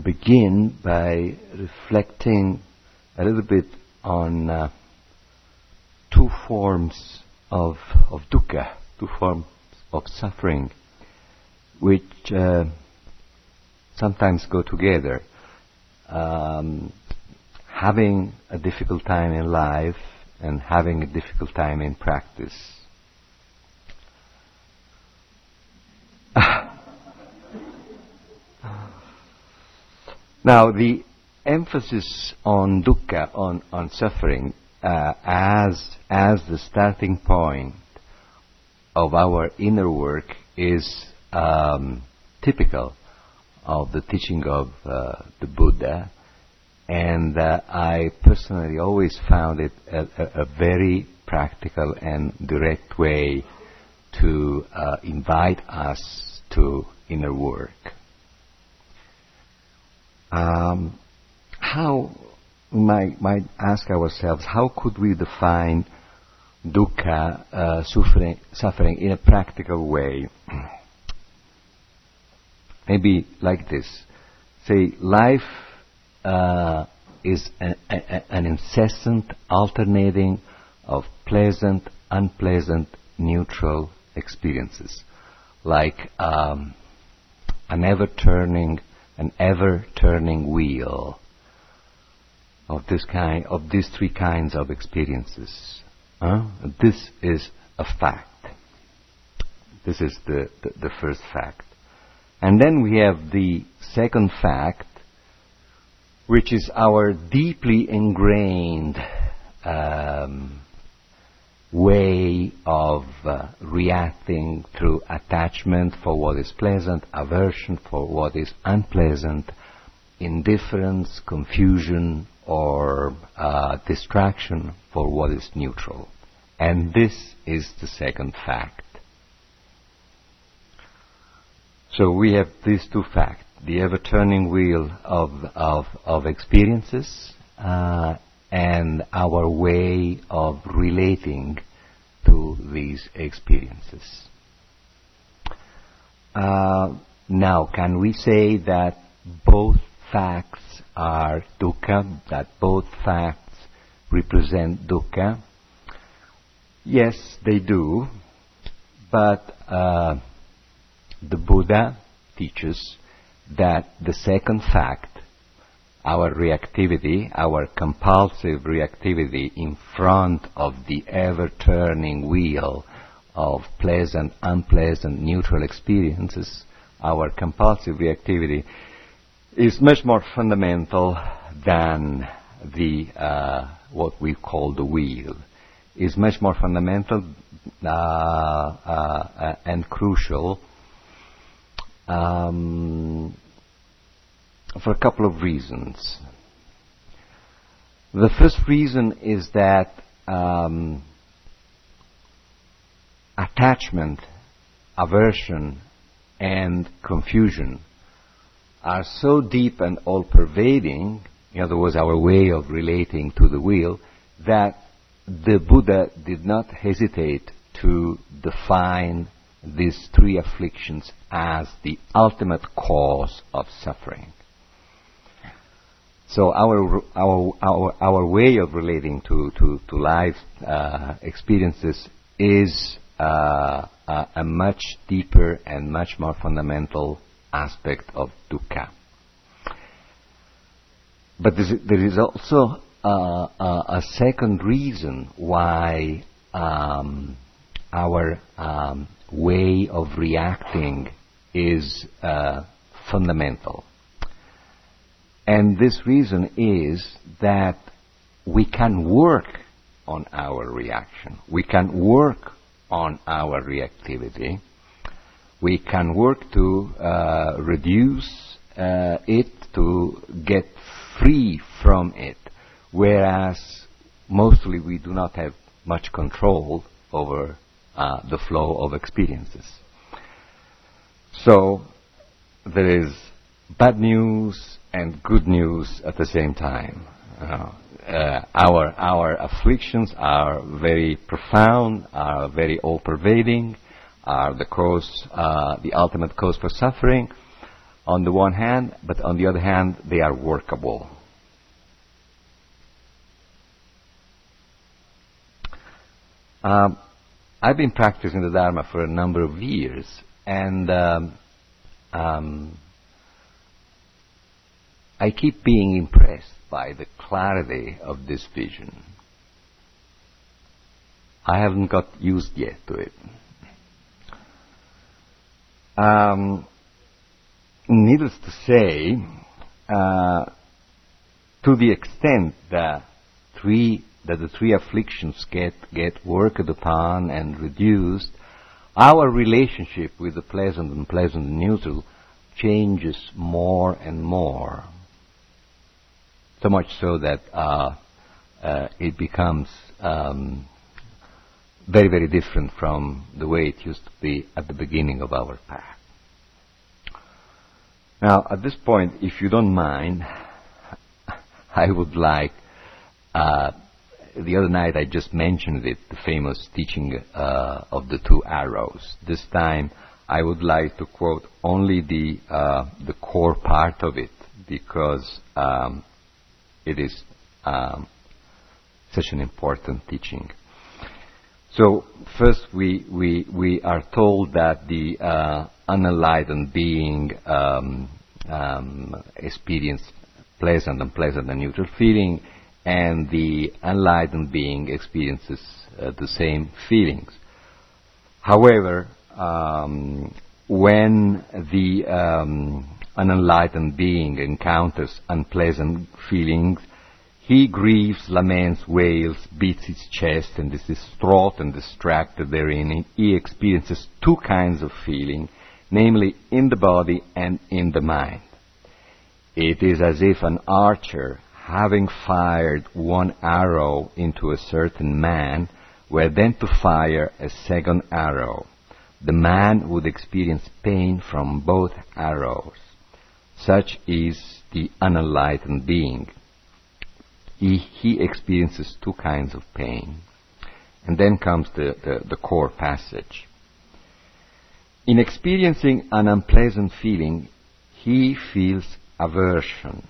begin by reflecting a little bit on uh, two forms of, of dukkha, two forms of suffering, which uh, sometimes go together. Um, having a difficult time in life and having a difficult time in practice. Now, the emphasis on dukkha, on, on suffering, uh, as, as the starting point of our inner work is um, typical of the teaching of uh, the Buddha, and uh, I personally always found it a, a, a, very practical and direct way to uh, invite us to inner work. Um, how we might, might ask ourselves, how could we define dukkha, uh, suffering, suffering in a practical way? Maybe like this. Say, life uh, is a, a, an incessant alternating of pleasant, unpleasant, neutral experiences, like um, an ever turning, an ever turning wheel of this kind, of these three kinds of experiences. Huh? This is a fact. This is the, the, the first fact. And then we have the second fact, which is our deeply ingrained um, way of uh, reacting through attachment for what is pleasant, aversion for what is unpleasant, indifference, confusion, or uh, distraction for what is neutral. And this is the second fact. So we have these two facts the ever turning wheel of, of, of experiences uh, and our way of relating to these experiences. Uh, now, can we say that both facts are dukkha, that both facts represent dukkha? Yes, they do, but uh, the Buddha teaches that the second fact, our reactivity, our compulsive reactivity in front of the ever turning wheel of pleasant, unpleasant, neutral experiences, our compulsive reactivity is much more fundamental than the uh, what we call the wheel. Is much more fundamental uh, uh, and crucial um, for a couple of reasons. The first reason is that um, attachment, aversion, and confusion are so deep and all pervading, in other words, our way of relating to the wheel, that the Buddha did not hesitate to define these three afflictions as the ultimate cause of suffering. So our our our our way of relating to to to life uh, experiences is uh, a, a much deeper and much more fundamental aspect of dukkha. But there is also a second reason why um, our um, way of reacting is uh, fundamental. And this reason is that we can work on our reaction. We can work on our reactivity. We can work to uh, reduce uh, it, to get free from it, whereas mostly we do not have much control over uh, the flow of experiences. So there is bad news and good news at the same time. Uh, uh, our our afflictions are very profound, are very all-pervading, are the cause, uh, the ultimate cause for suffering. on the one hand, but on the other hand, they are workable. Um, I've been practicing the Dharma for a number of years, and um, um, I keep being impressed by the clarity of this vision. I haven't got used yet to it. Um, needless to say, uh, to the extent that three that the three afflictions get get worked upon and reduced, our relationship with the pleasant and pleasant and neutral changes more and more. So much so that uh, uh, it becomes um, very, very different from the way it used to be at the beginning of our path. Now, at this point, if you don't mind, I would like, uh, the other night I just mentioned it, the famous teaching uh, of the two arrows. This time I would like to quote only the, uh, the core part of it because um, it is um, such an important teaching. So first we, we, we are told that the uh, unenlightened being um, um, experience pleasant and pleasant and neutral feeling and the enlightened being experiences uh, the same feelings. However, um, when the um, unenlightened being encounters unpleasant feelings, he grieves, laments, wails, beats his chest, and is distraught and distracted therein. He experiences two kinds of feeling, namely in the body and in the mind. It is as if an archer, having fired one arrow into a certain man, were then to fire a second arrow. The man would experience pain from both arrows. Such is the unenlightened being he, he experiences two kinds of pain. And then comes the, the, the core passage. In experiencing an unpleasant feeling, he feels aversion.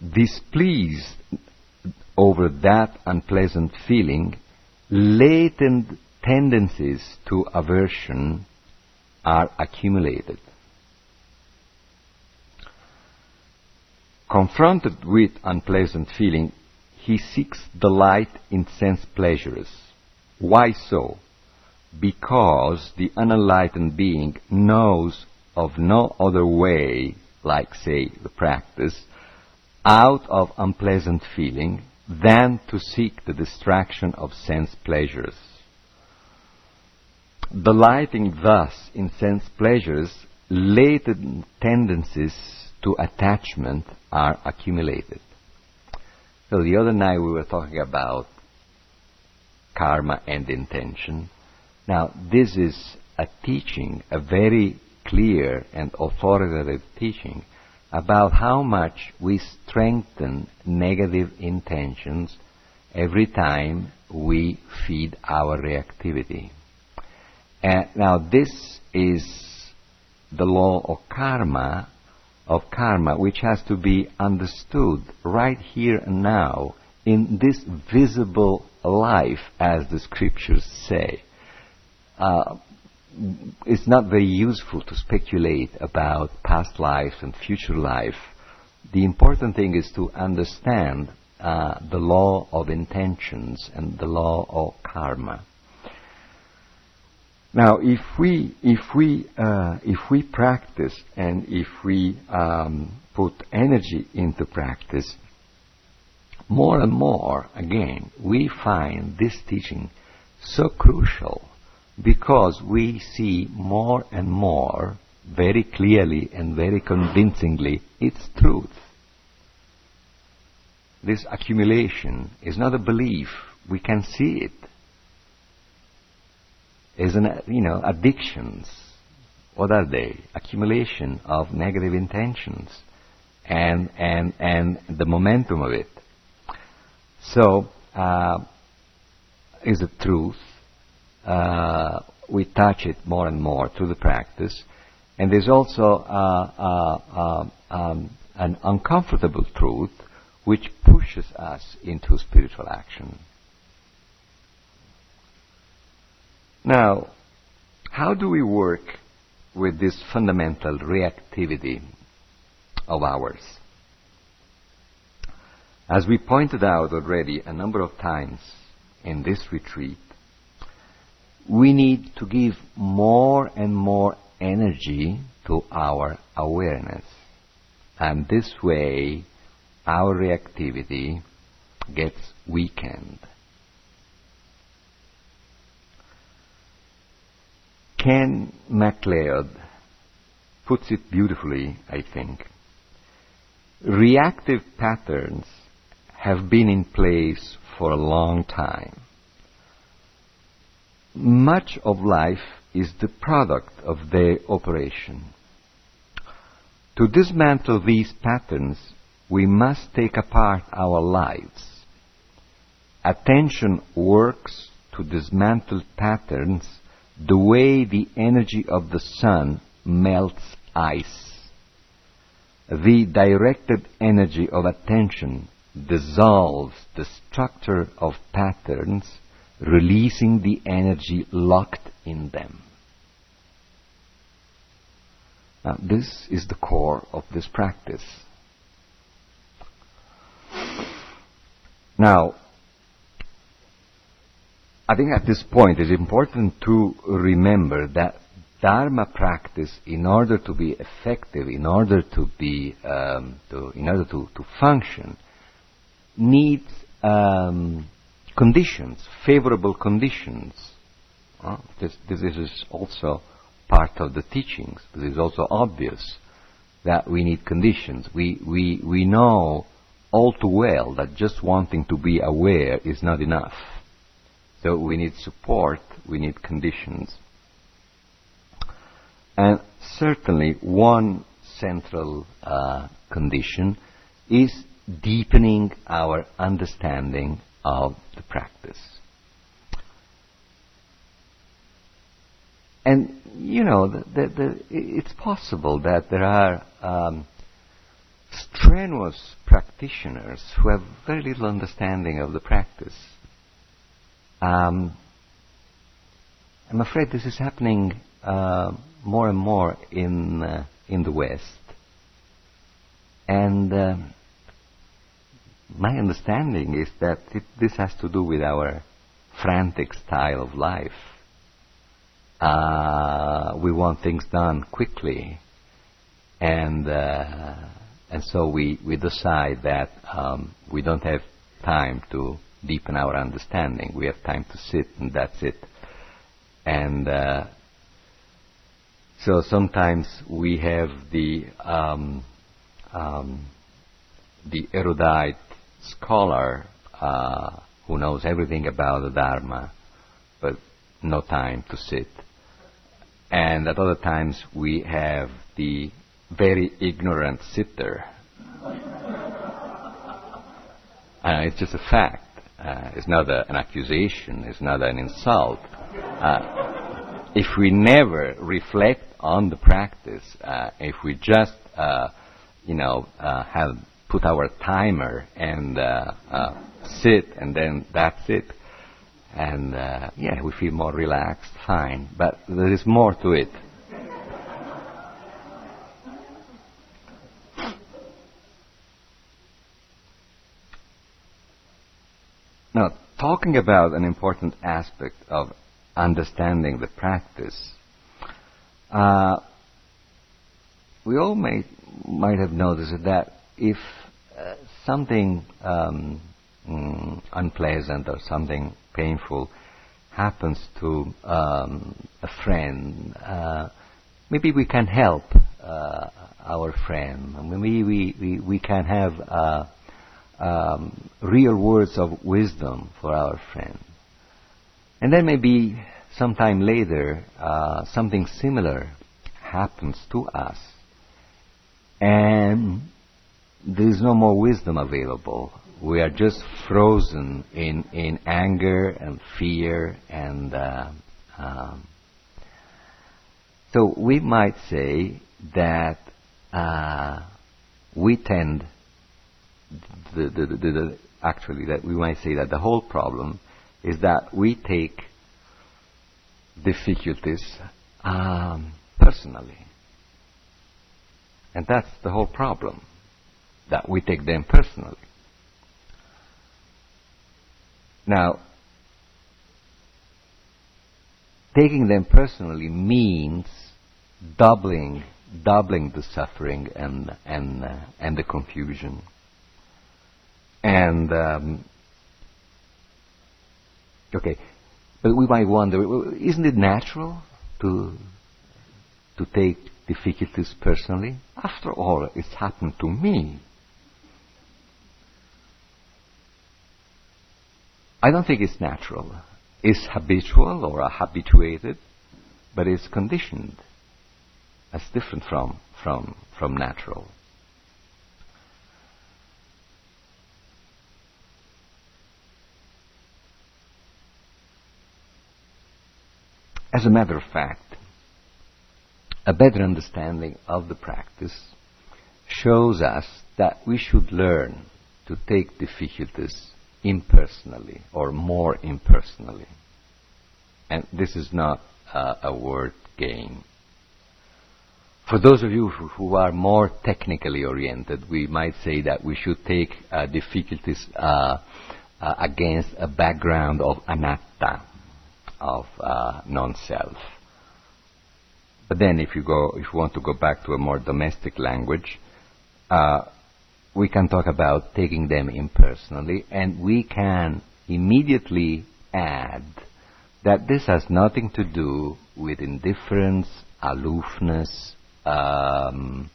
Displeased over that unpleasant feeling, latent tendencies to aversion are accumulated. Confronted with unpleasant feeling, he seeks delight in sense pleasures. Why so? Because the unenlightened being knows of no other way, like, say, the practice, out of unpleasant feeling than to seek the distraction of sense pleasures. Delighting thus in sense pleasures, latent tendencies to attachment are accumulated. So the other night we were talking about karma and intention. Now this is a teaching, a very clear and authoritative teaching about how much we strengthen negative intentions every time we feed our reactivity. And now this is the law of karma of karma which has to be understood right here and now in this visible life, as the scriptures say. Uh, it's not very useful to speculate about past life and future life. The important thing is to understand uh, the law of intentions and the law of karma. Now, if we if we uh, if we practice and if we um, put energy into practice, more and more, again, we find this teaching so crucial because we see more and more, very clearly and very convincingly, its truth. This accumulation is not a belief; we can see it is an, you know, addictions. What are they? Accumulation of negative intentions and, and, and the momentum of it. So, uh, is the truth. Uh, we touch it more and more through the practice. And there's also uh, uh, uh, um, an uncomfortable truth which pushes us into spiritual action. Now, how do we work with this fundamental reactivity of ours? As we pointed out already a number of times in this retreat, we need to give more and more energy to our awareness. And this way, our reactivity gets weakened. Ken MacLeod puts it beautifully, I think. Reactive patterns have been in place for a long time. Much of life is the product of their operation. To dismantle these patterns, we must take apart our lives. Attention works to dismantle patterns the way the energy of the sun melts ice. The directed energy of attention dissolves the structure of patterns, releasing the energy locked in them. Now, this is the core of this practice. Now, I think at this point it's important to remember that Dharma practice, in order to be effective, in order to be, um, to, in order to, to function, needs um, conditions, favorable conditions. Uh, this, this is also part of the teachings. It is also obvious that we need conditions. We, we, we know all too well that just wanting to be aware is not enough. So we need support, we need conditions. And certainly one central uh, condition is deepening our understanding of the practice. And, you know, the, the, the, it's possible that there are um, strenuous practitioners who have very little understanding of the practice. Um, I'm afraid this is happening uh, more and more in uh, in the West, and uh, my understanding is that it, this has to do with our frantic style of life. Uh, we want things done quickly, and uh, and so we we decide that um, we don't have time to deepen our understanding. We have time to sit, and that's it. And uh, so sometimes we have the um, um, the erudite scholar uh, who knows everything about the Dharma, but no time to sit. And at other times we have the very ignorant sitter. uh, it's just a fact. Uh, it's not an accusation. It's not an insult. Uh, if we never reflect on the practice, uh, if we just, uh, you know, uh, have put our timer and uh, sit, and then that's it. And yeah, we feel more relaxed, fine. But there is more to it. Now, talking about an important aspect of understanding the practice, uh, we all may, might have noticed that if uh, something um, mm, unpleasant or something painful happens to um, a friend, uh, maybe we can help uh, our friend. Maybe we, we, we can have uh, um, real words of wisdom for our friend. And then maybe sometime later, uh, something similar happens to us. And there is no more wisdom available. We are just frozen in, in anger and fear and uh, um, So we might say that uh, we tend, the, the, the, actually, that we might say that the whole problem is that we take difficulties um, personally. And that's the whole problem, that we take them personally. Now, taking them personally means doubling, doubling the suffering and and uh, and the confusion. And um, okay, but we might wonder, isn't it natural to to take difficulties personally? After all, it's happened to me. I don't think it's natural. It's habitual or habituated, but it's conditioned. That's different from, from, from natural. As a matter of fact, a better understanding of the practice shows us that we should learn to take difficulties impersonally or more impersonally. And this is not uh, a word game. For those of you who, are more technically oriented, we might say that we should take uh, difficulties uh, uh against a background of anatta, of uh, non-self. But then, if you go, if you want to go back to a more domestic language, uh, we can talk about taking them impersonally, and we can immediately add that this has nothing to do with indifference, aloofness, um,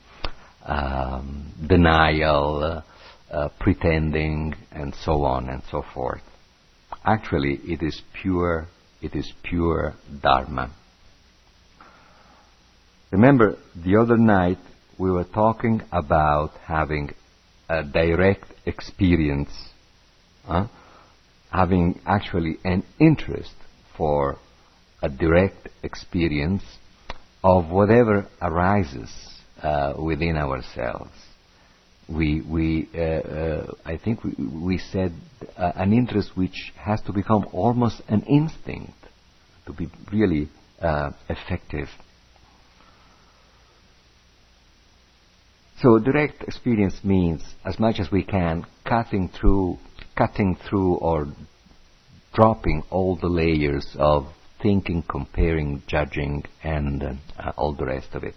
um, denial, uh, pretending, and so on and so forth. Actually, it is pure, it is pure Dharma. Remember, the other night we were talking about having a direct experience, uh, having actually an interest for a direct experience of whatever arises uh, within ourselves. We, we, uh, uh, I think we, we said uh, an interest which has to become almost an instinct to be really uh, effective So direct experience means, as much as we can, cutting through, cutting through or dropping all the layers of thinking, comparing, judging, and uh, all the rest of it.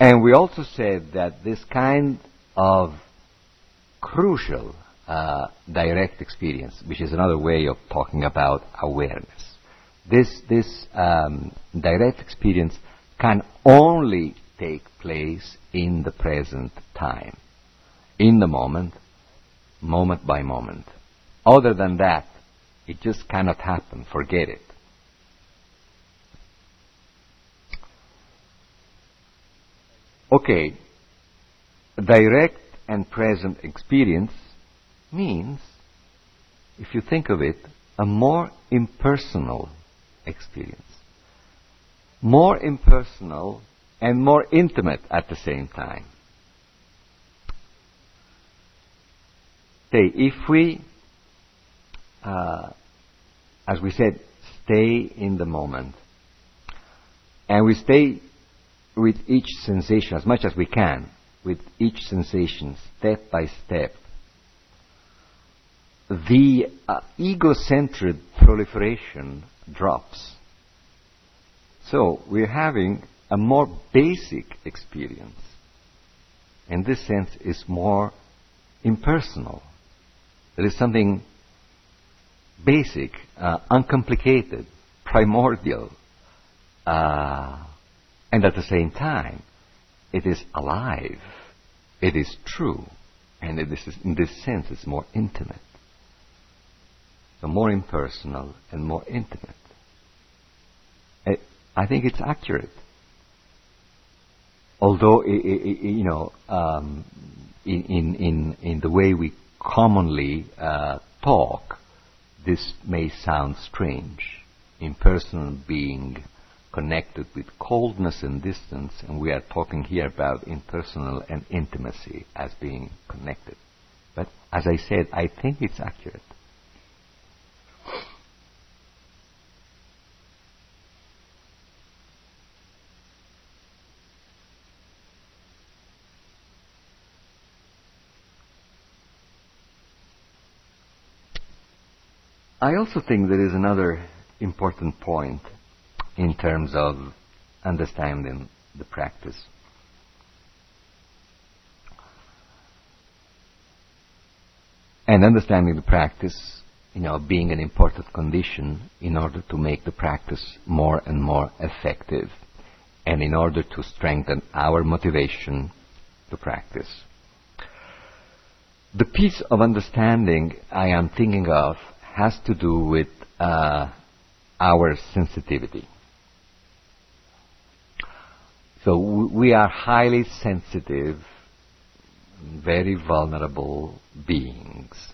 And we also said that this kind of crucial uh, direct experience, which is another way of talking about awareness, this, this um, direct experience can only take place in the present time, in the moment, moment by moment. Other than that, it just cannot happen. Forget it. Okay, direct and present experience means, if you think of it, a more impersonal experience. More impersonal and more intimate at the same time. Say, if we, uh, as we said, stay in the moment, and we stay with each sensation as much as we can, with each sensation, step by step, the uh, proliferation drops. So we're having a more basic experience. In this sense, is more impersonal. There is something basic, uh, uncomplicated, primordial, uh, and at the same time, it is alive. It is true, and it is, in this sense, it's more intimate. So more impersonal and more intimate. I think it's accurate although you know um, in, in in the way we commonly uh, talk, this may sound strange. impersonal being connected with coldness and distance, and we are talking here about impersonal and intimacy as being connected. But as I said, I think it's accurate. I also think there is another important point in terms of understanding the practice. And understanding the practice, you know, being an important condition in order to make the practice more and more effective and in order to strengthen our motivation to practice. The piece of understanding I am thinking of has to do with uh, our sensitivity. So we are highly sensitive, very vulnerable beings.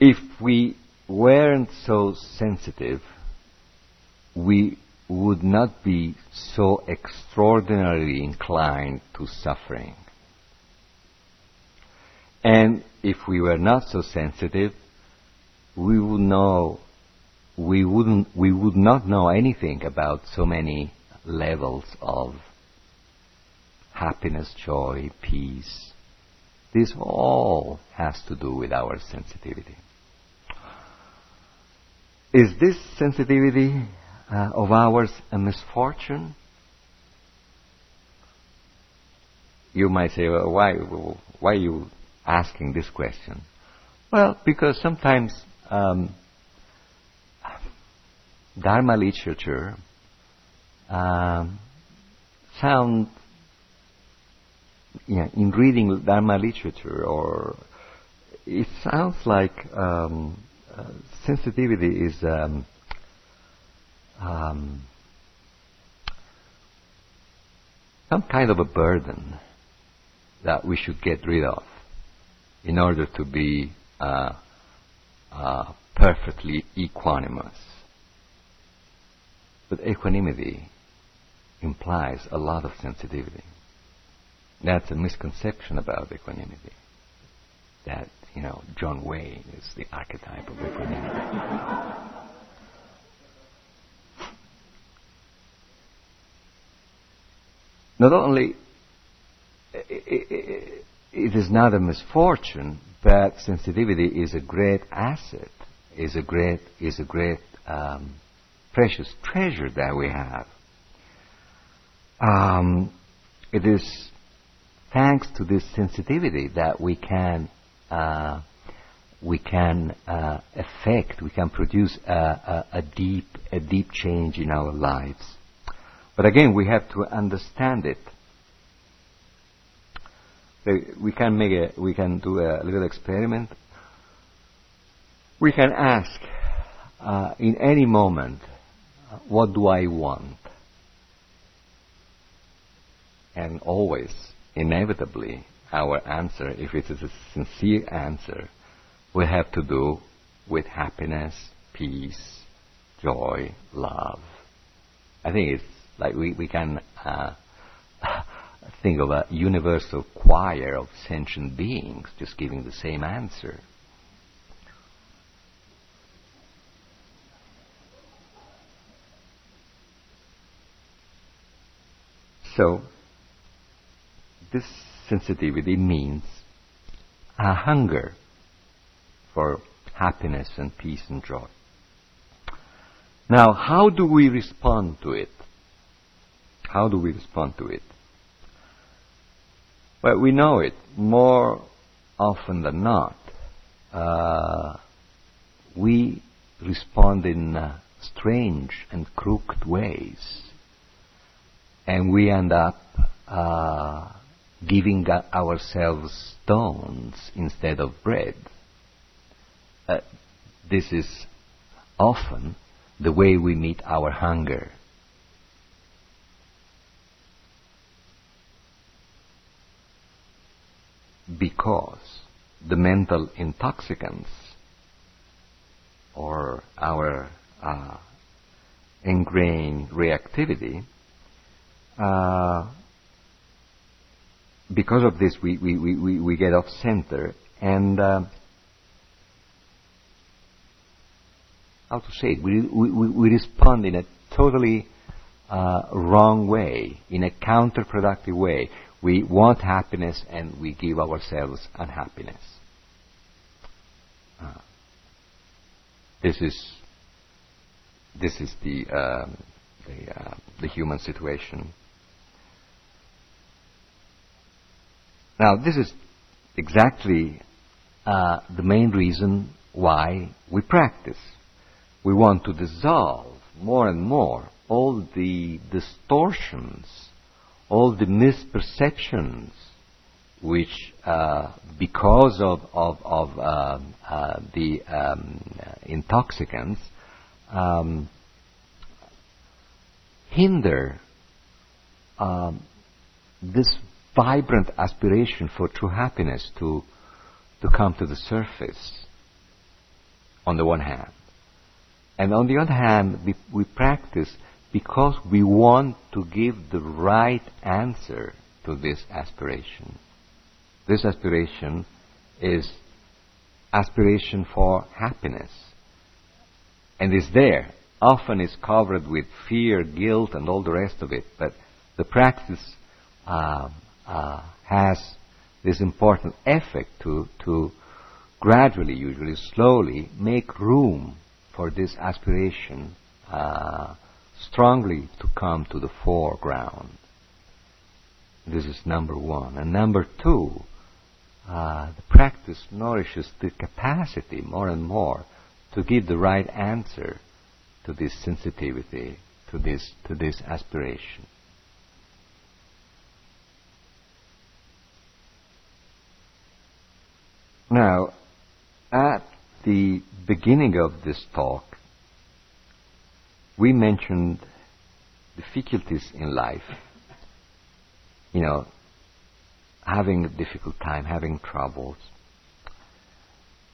If we weren't so sensitive, we would not be so extraordinarily inclined to suffering. And if we were not so sensitive, we would know we wouldn't we would not know anything about so many levels of happiness, joy, peace. This all has to do with our sensitivity. Is this sensitivity uh, of ours a misfortune? You might say, well, why, why are you asking this question? Well, because sometimes um, Dharma literature um, sound, yeah, in reading Dharma literature, or it sounds like um, uh, sensitivity is um, um, some kind of a burden that we should get rid of in order to be uh, uh, perfectly equanimous. But equanimity implies a lot of sensitivity. That's a misconception about equanimity. That, you know, John Wayne is the archetype of equanimity. Not only it is not a misfortune, but sensitivity is a great asset, is a great, is a great um, precious treasure that we have. Um, it is thanks to this sensitivity that we can uh, we can uh, affect, we can produce a, a, a, deep a deep change in our lives. But again, we have to understand it. We can make a, we can do a little experiment. We can ask uh, in any moment what do I want? And always, inevitably, our answer, if it is a sincere answer, will have to do with happiness, peace, joy, love. I think it's like we, we can uh, think of a universal choir of sentient beings just giving the same answer. So, this sensitivity means a hunger for happiness and peace and joy. Now, how do we respond to it? How do we respond to it? Well, we know it more often than not. Uh, we respond in uh, strange and crooked ways and we end up uh, giving ourselves stones instead of bread. Uh, this is often the way we meet our hunger. Because the mental intoxicants or our uh, ingrained reactivity, uh, because of this, we, we, we, we get off center and uh, how to say it? We, we, we respond in a totally uh, wrong way, in a counterproductive way. We want happiness and we give ourselves unhappiness. Uh, this is this is the um, the, uh, the human situation. Now, this is exactly uh, the main reason why we practice. We want to dissolve more and more all the distortions, all the misperceptions, which, uh, because of, of, of um, uh, the um, intoxicants, um, hinder um, this vibrant aspiration for true happiness to, to come to the surface, on the one hand. And on the other hand, we, we practice because we want to give the right answer to this aspiration. This aspiration is aspiration for happiness. And is there. Often is covered with fear, guilt, and all the rest of it. But the practice uh, uh, has this important effect to, to gradually, usually slowly, make room for this aspiration uh, strongly to come to the foreground. This is number one. And number two, uh, the practice nourishes the capacity more and more to give the right answer to this sensitivity, to this, to this aspiration. Now, at the beginning of this talk, we mentioned difficulties in life. You know, having a difficult time, having troubles.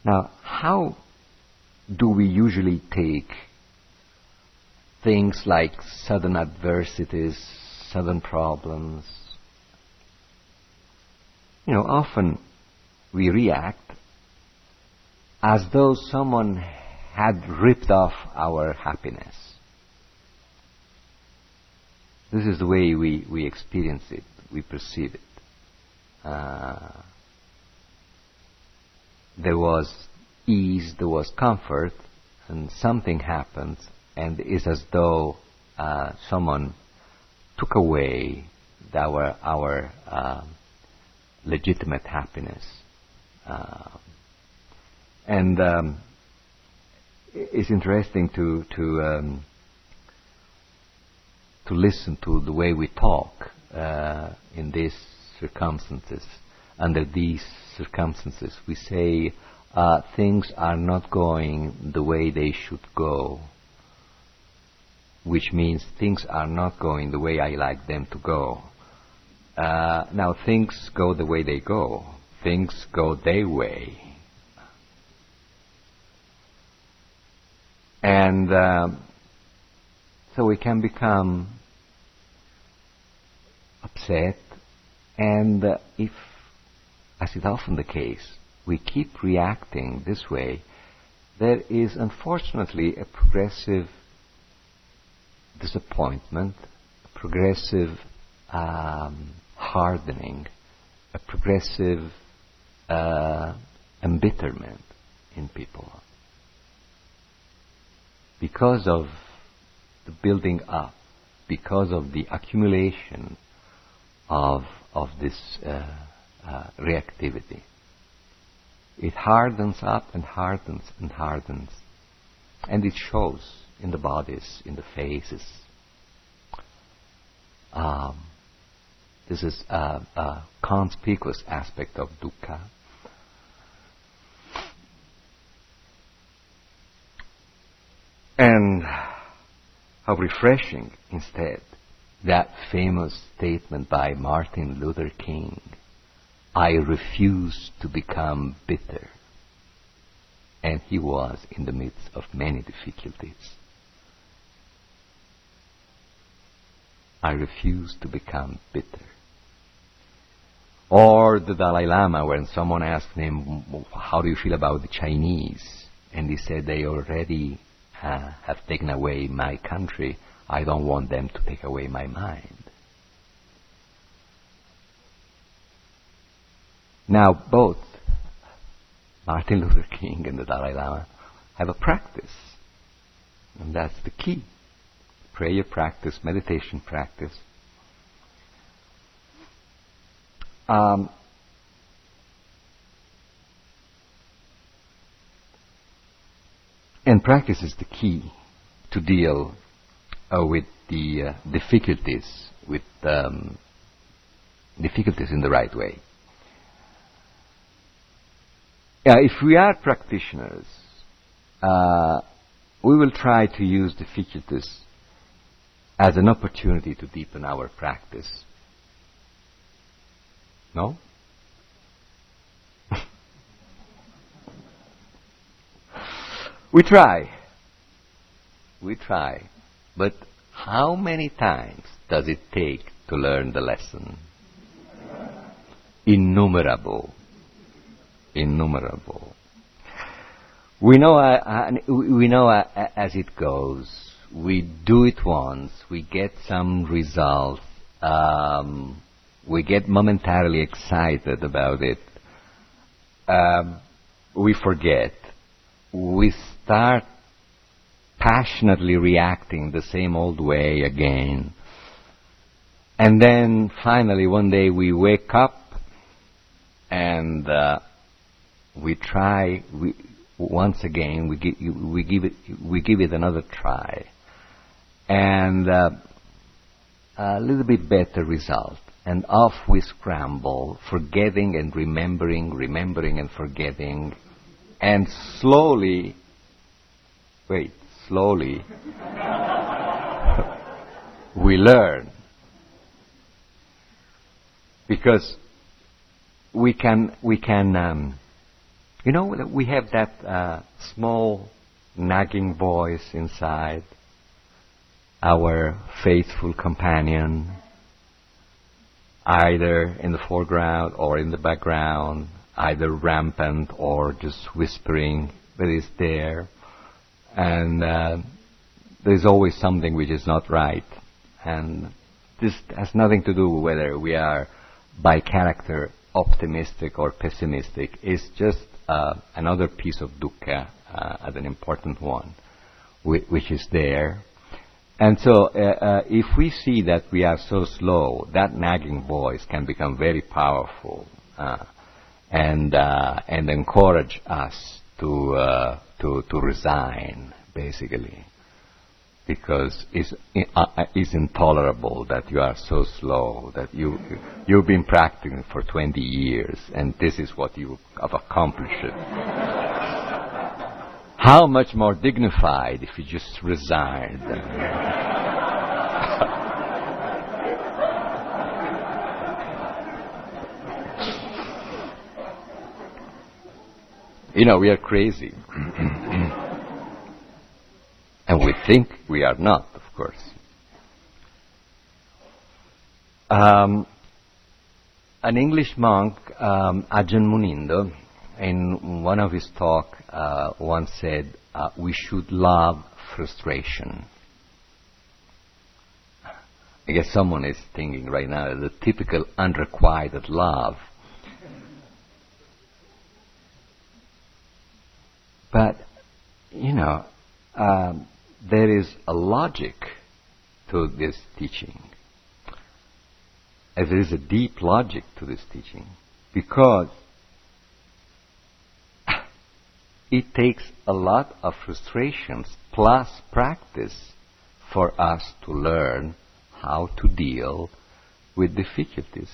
Now, how do we usually take things like sudden adversities, sudden problems? You know, often we react as though someone had ripped off our happiness. This is the way we, we experience it, we perceive it. Uh, there was ease, there was comfort, and something happens, and it's as though uh, someone took away our our uh, legitimate happiness. Uh, and um, it's interesting to to um, to listen to the way we talk uh, in these circumstances. Under these circumstances, we say uh, things are not going the way they should go, which means things are not going the way I like them to go. Uh, now things go the way they go. Things go their way. And um, so we can become upset, and uh, if, as is often the case, we keep reacting this way, there is unfortunately a progressive disappointment, a progressive um, hardening, a progressive uh, embitterment in people because of the building up, because of the accumulation of, of this uh, uh, reactivity. It hardens up and hardens and hardens. And it shows in the bodies, in the faces. Um, this is a, a conspicuous aspect of dukkha. And how refreshing instead that famous statement by Martin Luther King I refuse to become bitter. and he was in the midst of many difficulties. I refuse to become bitter. Or the Dalai Lama, when someone asked him, How do you feel about the Chinese? And he said, They already uh, have taken away my country. I don't want them to take away my mind. Now, both Martin Luther King and the Dalai Lama have a practice. And that's the key. Prayer practice, meditation practice. Um, and practice is the key to deal uh, with the uh, difficulties, with um, difficulties in the right way. Yeah, if we are practitioners, uh, we will try to use difficulties as an opportunity to deepen our practice. No? we try. We try. But how many times does it take to learn the lesson? Innumerable innumerable. We know, uh, uh, we know uh, as it goes. We do it once, we get some results, um, we get momentarily excited about it. Um, we forget. We start passionately reacting the same old way again. And then finally one day we wake up and uh, we try we, once again we give, we give it we give it another try and uh, a little bit better result and off we scramble forgetting and remembering remembering and forgetting. And slowly wait slowly we learn. Because we can we can um, you know, we have that uh, small nagging voice inside, our faithful companion, either in the foreground or in the background, either rampant or just whispering, but it's there. And uh, there's always something which is not right. And this has nothing to do with whether we are by character optimistic or pessimistic. It's just uh, another piece of dukkha uh, an important one, which is there. And so, uh, uh, if we see that we are so slow, that nagging voice can become very powerful uh, and uh, and encourage us to to to resign, basically because it's, uh, it's intolerable that you are so slow, that you, you've been practicing for 20 years and this is what you have accomplished. How much more dignified if you just resigned? you know, we are crazy. And we think we are not, of course. Um, an English monk, um, Ajahn Munindo, in one of his talk, uh, once said, uh, "We should love frustration." I guess someone is thinking right now the typical unrequited love. But you know, um, there is a logic to this teaching. And there is a deep logic to this teaching because it takes a lot of frustrations plus practice for us to learn how to deal with difficulties.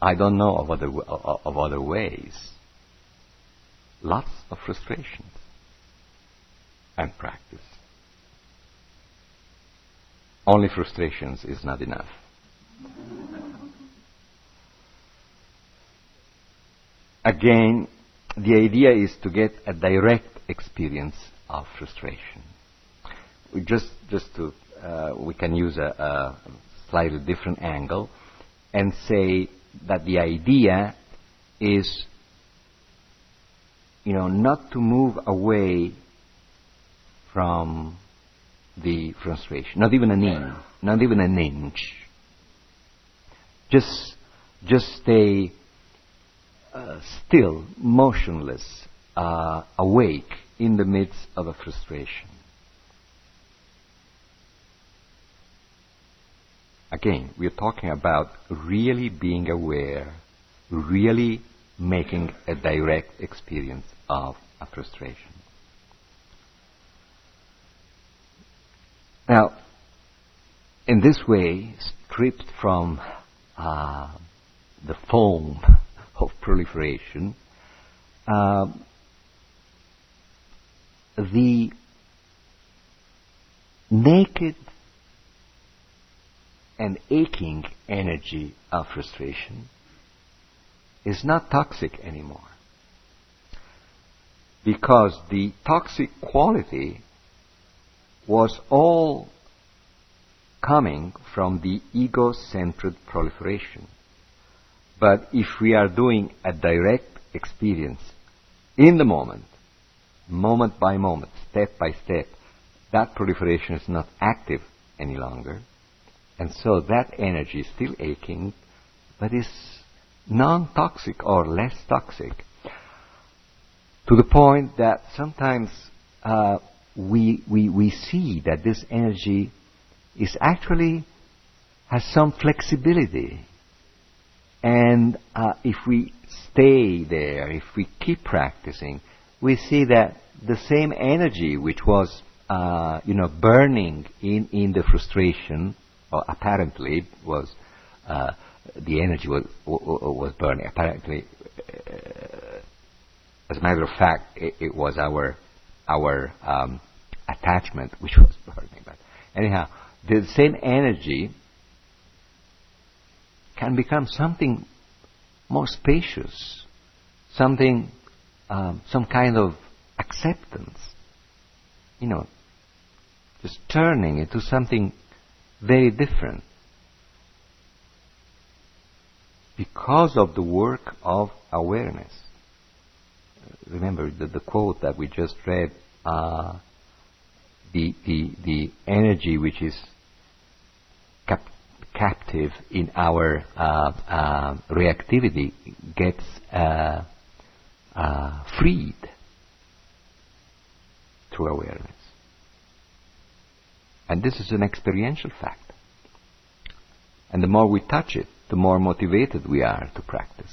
I don't know of other, of other ways. Lots of frustrations and practice. Only frustrations is not enough. Again, the idea is to get a direct experience of frustration. We just, just to, uh, we can use a, a slightly different angle and say that the idea is, you know, not to move away from the frustration, not even an inch, not even an inch. Just, just stay uh, still, motionless, uh, awake in the midst of a frustration. Again, we're talking about really being aware, really making a direct experience of a frustration. Now, in this way, stripped from uh, the foam of proliferation, uh, the naked and aching energy of frustration is not toxic anymore. Because the toxic quality was all coming from the ego-centered proliferation. But if we are doing a direct experience in the moment, moment by moment, step by step, that proliferation is not active any longer. And so that energy is still aching, but is non-toxic or less toxic. To the point that sometimes uh, we, we, we see that this energy is actually has some flexibility. And uh, if we stay there, if we keep practicing, we see that the same energy which was, uh, you know, burning in, in the frustration, or apparently was, uh, the energy was, was burning. Apparently, uh, as a matter of fact, it, it was our, our um, attachment which was burning. But anyhow, the same energy can become something more spacious, something, um, some kind of acceptance. You know, just turning into something very different because of the work of awareness. Remember the, the quote that we just read. Uh, the, the, the energy which is captive in our uh, uh, reactivity gets uh, freed through awareness. And this is an experiential fact. And the more we touch it, the more motivated we are to practice.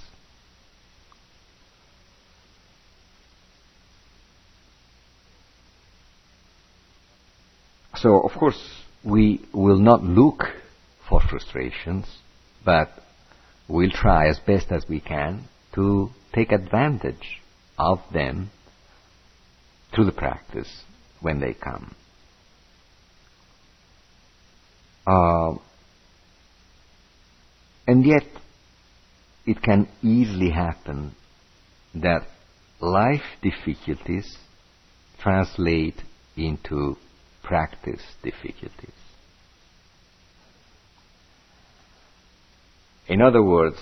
So, of course, we will not look for frustrations, but we'll try as best as we can to take advantage of them through the practice when they come. Uh, and yet, it can easily happen that life difficulties translate into practice difficulties. In other words,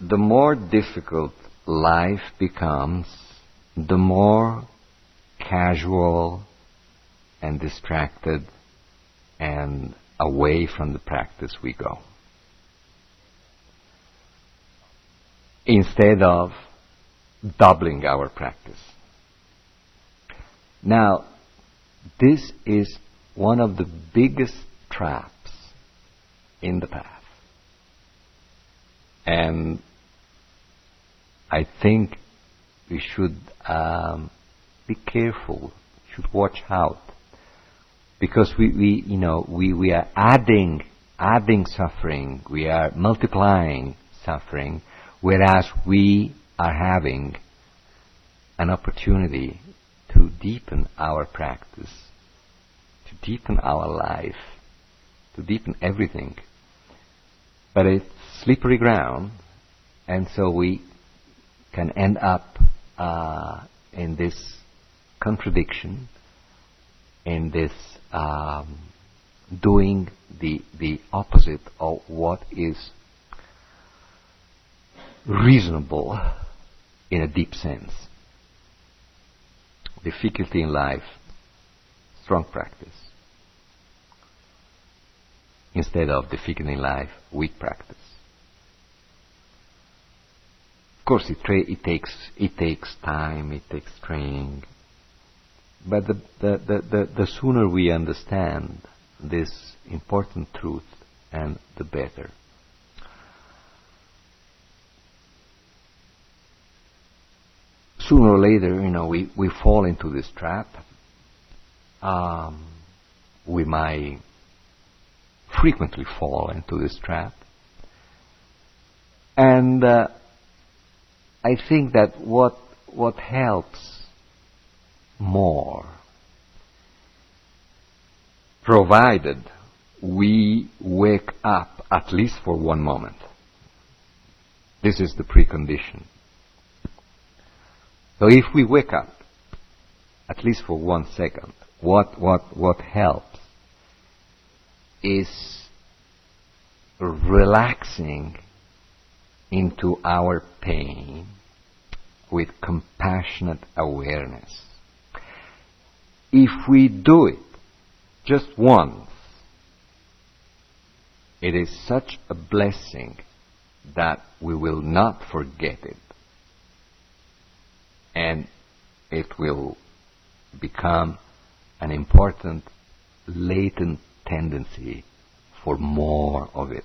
the more difficult life becomes, the more casual and distracted and away from the practice we go. Instead of doubling our practice. Now, this is one of the biggest traps in the path. And I think we should um, be careful, should watch out. Because we, we, you know, we, we are adding, adding suffering, we are multiplying suffering, whereas we are having an opportunity to deepen our practice, to deepen our life, to deepen everything. But it's slippery ground, and so we can end up uh, in this contradiction, in this um, doing the the opposite of what is reasonable in a deep sense. Difficulty in life, strong practice. Instead of difficulty in life, weak practice. Of course, it, it takes it takes time, it takes training, but the, the, the, the, the sooner we understand this important truth, and the better. Sooner or later, you know, we, we fall into this trap. Um, we might frequently fall into this trap. And uh, I think that what what helps more, provided we wake up at least for one moment. This is the precondition. So if we wake up at least for one second, what what what helps is relaxing into our pain with compassionate awareness. If we do it just once, it is such a blessing that we will not forget it. And it will become an important latent tendency for more of it.